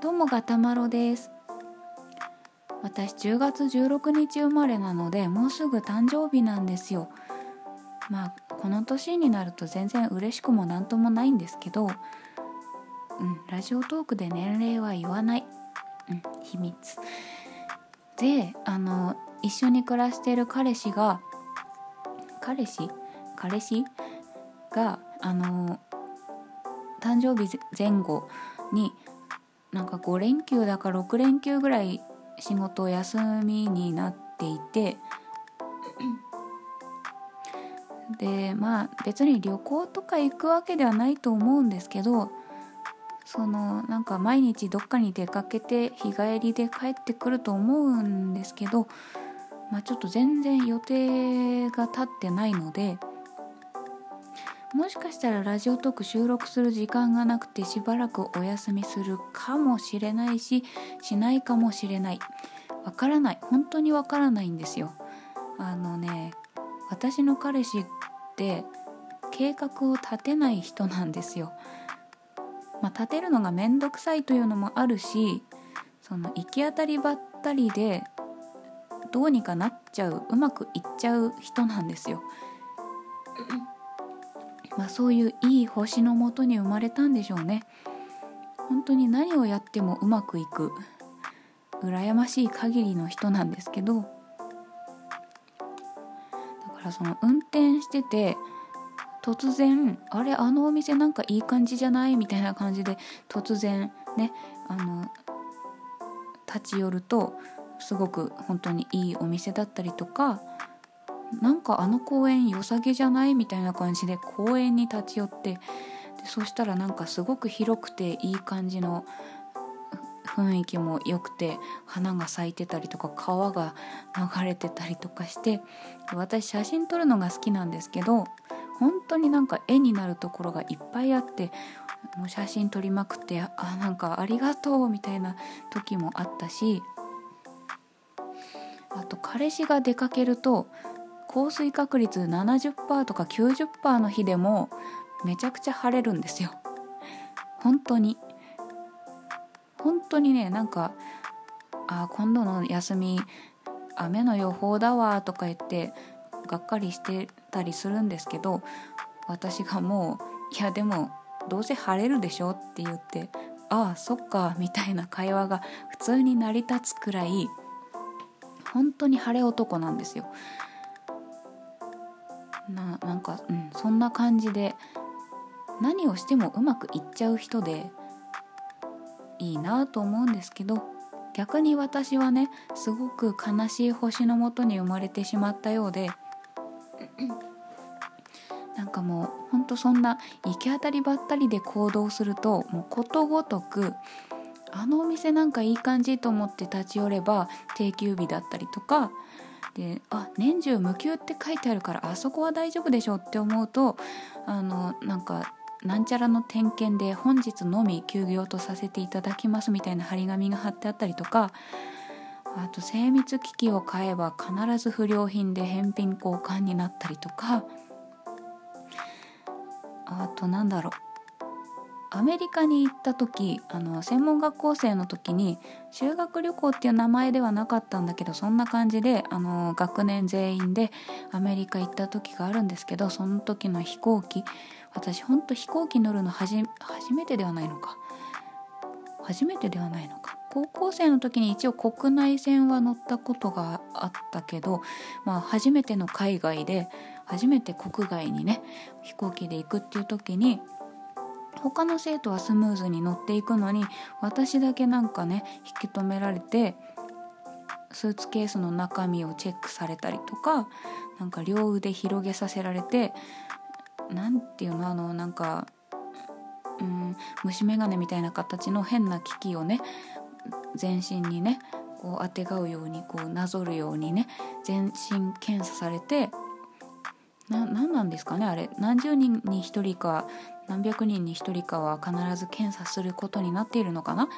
どうもガタマロです。私10月16日生まれなのでもうすぐ誕生日なんですよ。まあこの年になると全然嬉しくも何ともないんですけどうんラジオトークで年齢は言わない。うん秘密。であの一緒に暮らしてる彼氏が彼氏？彼氏？があの誕生日前後になんか5連休だか6連休ぐらい仕事休みになっていてでまあ別に旅行とか行くわけではないと思うんですけどそのなんか毎日どっかに出かけて日帰りで帰ってくると思うんですけど、まあ、ちょっと全然予定が立ってないのでもしかしたらラジオトーク収録する時間がなくてしばらくお休みするかもしれないししないかもしれない。わからない。本当にわからないんですよ。あのね私の彼氏って計画を立てない人なんですよ。まあ、立てるのが面倒くさいというのもあるしその行き当たりばったりでどうにかなっちゃううまくいっちゃう人なんですよ。まあ、そういういい星のもとに生まれたんでしょうね。本当に何をやってもうまくいく羨ましい限りの人なんですけどだからその運転してて突然「あれあのお店なんかいい感じじゃない?」みたいな感じで突然ねあの立ち寄るとすごく本当にいいお店だったりとかなんかあの公園良さげじゃない？みたいな感じで公園に立ち寄ってでそしたらなんかすごく広くていい感じの雰囲気も良くて花が咲いてたりとか川が流れてたりとかして私写真撮るのが好きなんですけど本当になんか絵になるところがいっぱいあってもう写真撮りまくってあなんかありがとうみたいな時もあったしあと彼氏が出かけると降水確率70%とか90%の日でもめちゃくちゃ晴れるんですよ本当に本当にねなんかあ今度の休み雨の予報だわとか言ってがっかりしてたりするんですけど私がもういやでもどうせ晴れるでしょって言ってああそっかみたいな会話が普通に成り立つくらい本当に晴れ男なんですよ。ななんか、うん、そんな感じで何をしてもうまくいっちゃう人でいいなと思うんですけど逆に私はねすごく悲しい星のもとに生まれてしまったようで なんかもうほんとそんな行き当たりばったりで行動するともうことごとくあのお店なんかいい感じと思って立ち寄れば定休日だったりとかであ年中無休って書いてあるからあそこは大丈夫でしょって思うとあのなんかなんちゃらの点検で本日のみ休業とさせていただきますみたいな張り紙が貼ってあったりとかあと精密機器を買えば必ず不良品で返品交換になったりとかあとなんだろう。アメリカに行った時あの専門学校生の時に修学旅行っていう名前ではなかったんだけどそんな感じであの学年全員でアメリカ行った時があるんですけどその時の飛行機私ほんと飛行機乗るの初めてではないのか。初めてではないのか。高校生の時に一応国内線は乗ったことがあったけど、まあ、初めての海外で初めて国外にね飛行機で行くっていう時に他の生徒はスムーズに乗っていくのに私だけなんかね引き止められてスーツケースの中身をチェックされたりとかなんか両腕広げさせられて何ていうのあのなんかうん虫眼鏡みたいな形の変な機器をね全身にねこうあてがうようにこうなぞるようにね全身検査されてな何なんですかねあれ。何十人に1人か何百人に1人かは必ず検査することになっているのかな？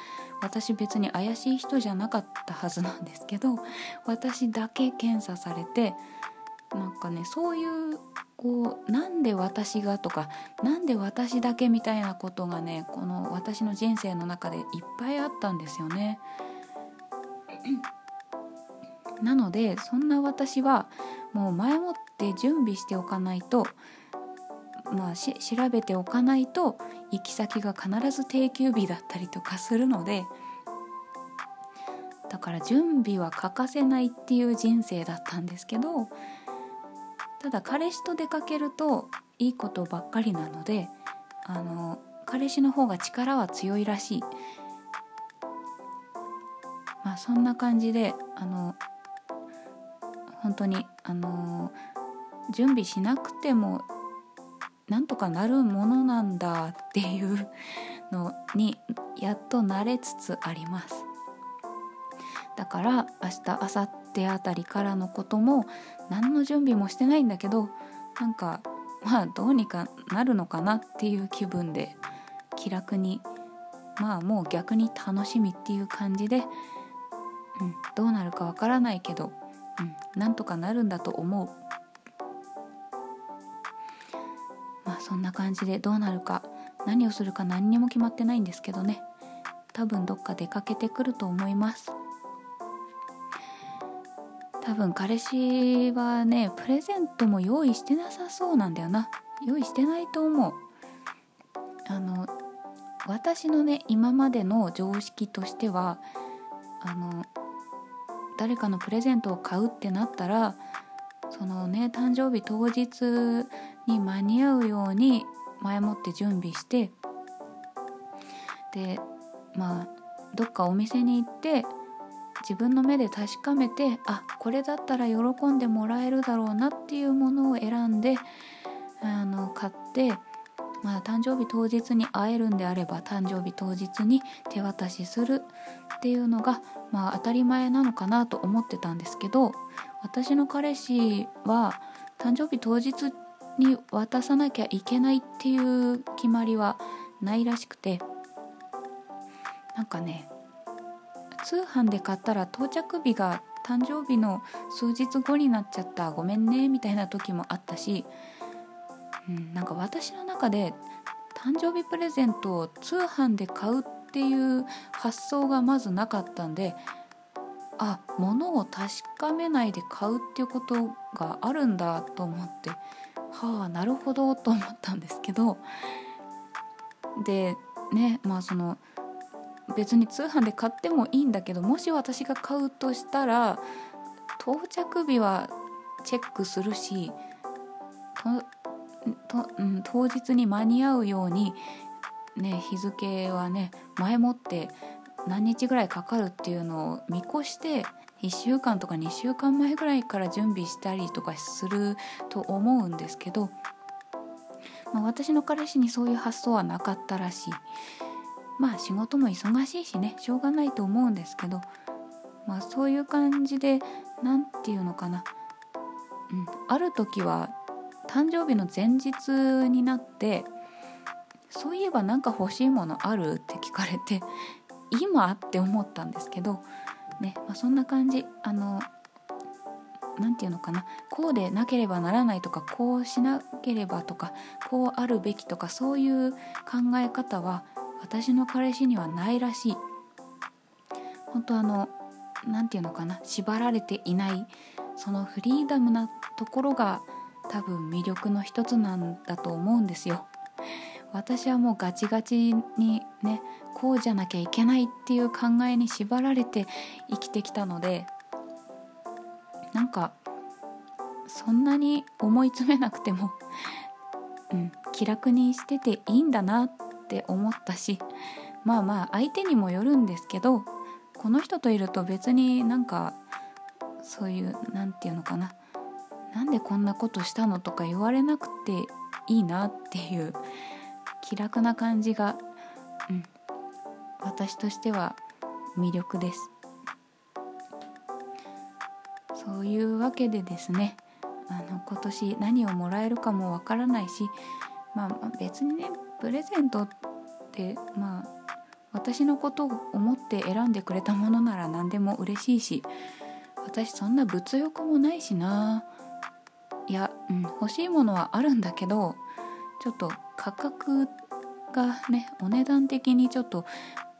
私別に怪しい人じゃなかったはずなんですけど私だけ検査されてなんかねそういうこうなんで私がとかなんで私だけみたいなことがねこの私の人生の中でいっぱいあったんですよね。なのでそんな私はもう前もって準備しておかないとまあ調べておかないと行き先が必ず定休日だったりとかするのでだから準備は欠かせないっていう人生だったんですけどただ彼氏と出かけるといいことばっかりなのであの彼氏の方が力は強いらしい。まあそんな感じであの本当にあの準備しなくてもなんとかなるものなんだっていうのにやっと慣れつつあります。だから明日明後日あたりからのことも何の準備もしてないんだけどなんかまあどうにかなるのかなっていう気分で気楽にまあもう逆に楽しみっていう感じで、うん、どうなるかわからないけど、うん、なんとかなるんだと思う。そんな感じでどうなるか何をするか何にも決まってないんですけどね。多分どっか出かけてくると思います。多分彼氏はねプレゼントも用意してなさそうなんだよな。用意してないと思う。あの私のね今までの常識としてはあの誰かのプレゼントを買うってなったらそのね誕生日当日に間に合うように前もって準備してでまあどっかお店に行って自分の目で確かめてあこれだったら喜んでもらえるだろうなっていうものを選んであの買って、まあ、誕生日当日に会えるんであれば誕生日当日に手渡しするっていうのが、まあ、当たり前なのかなと思ってたんですけど私の彼氏は誕生日当日に渡さなきゃいけないっていう決まりはないらしくて。なんかね通販で買ったら到着日が誕生日の数日後になっちゃった。ごめんね。みたいな時もあったし、うん、なんか私の中で誕生日プレゼントを通販で買うっていう発想がまずなかったんであ物を確かめないで買うっていうことがあるんだと思って。はあなるほどと思ったんですけどでねまあその別に通販で買ってもいいんだけどもし私が買うとしたら到着日はチェックするしとと、うん、当日に間に合うように、ね、日付はね前もって何日ぐらいかかるっていうのを見越して1週間とか2週間前ぐらいから準備したりとかすると思うんですけど、まあ、私の彼氏にそういう発想はなかったらしい。まあ仕事も忙しいしねしょうがないと思うんですけどまあそういう感じで何て言うのかな、うん、ある時は誕生日の前日になって「そういえば何か欲しいものある?」って聞かれて「今?」って思ったんですけどね、まあ、そんな感じ。あの何て言うのかな。こうでなければならないとかこうしなければとかこうあるべきとかそういう考え方は私の彼氏にはないらしい。本当あの何て言うのかな。縛られていないそのフリーダムなところが多分魅力の一つなんだと思うんですよ。私はもうガチガチにねこうじゃなきゃいけないっていう考えに縛られて生きてきたのでなんかそんなに思い詰めなくても、うん、気楽にしてていいんだなって思ったしまあまあ相手にもよるんですけどこの人といると別になんかそういう何て言うのかななんでこんなことしたのとか言われなくていいなっていう気楽な感じが、うん、私としては魅力です。そういうわけでですねあの今年何をもらえるかもわからないし、まあ、別にねプレゼントってまあ私のことを思って選んでくれたものなら何でも嬉しいし私そんな物欲もないしないやうん、欲しいものはあるんだけどちょっと価格がねお値段的にちょっと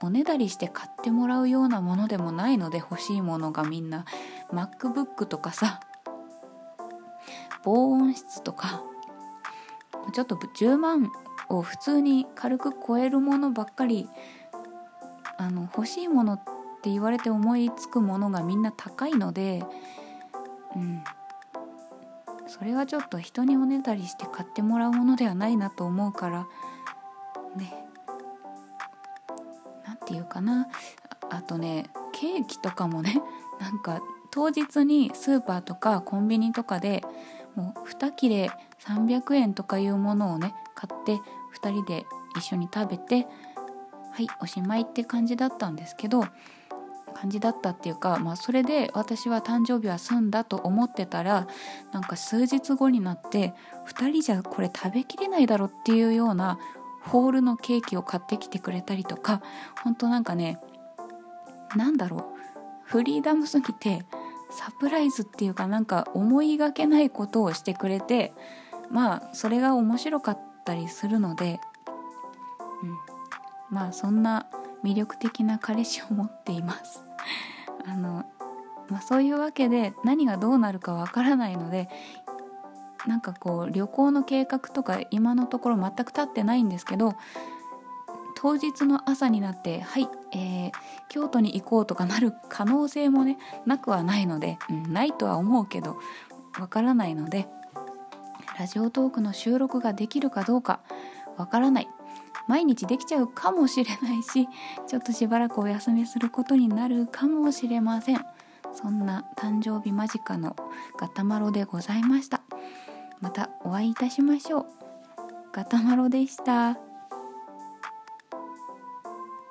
おねだりして買ってもらうようなものでもないので欲しいものがみんな。MacBook とかさ防音室とかちょっと10万を普通に軽く超えるものばっかりあの欲しいものって言われて思いつくものがみんな高いのでうん。それはちょっと人におねだりして買ってもらうものではないなと思うからね。何て言うかな。あとねケーキとかもね なんか当日にスーパーとかコンビニとかでもう2切れ300円とかいうものをね買って2人で一緒に食べてはいおしまいって感じだったんですけど感じだったっていうか、まあ、それで私は誕生日は済んだと思ってたらなんか数日後になって2人じゃこれ食べきれないだろっていうようなホールのケーキを買ってきてくれたりとか本当なんかねなんだろうフリーダムすぎてサプライズっていうかなんか思いがけないことをしてくれてまあそれが面白かったりするので、うん、まあそんな魅力的な彼氏を持っています。あの、まあ、そういうわけで何がどうなるかわからないのでなんかこう旅行の計画とか今のところ全く立ってないんですけど当日の朝になってはい、えー、京都に行こうとかなる可能性もねなくはないので、うん、ないとは思うけどわからないのでラジオトークの収録ができるかどうかわからない。毎日できちゃうかもしれないし ちょっとしばらくお休みすることになるかもしれません。そんな誕生日間近のガタマロでございました。またお会いいたしましょう。ガタマロでした。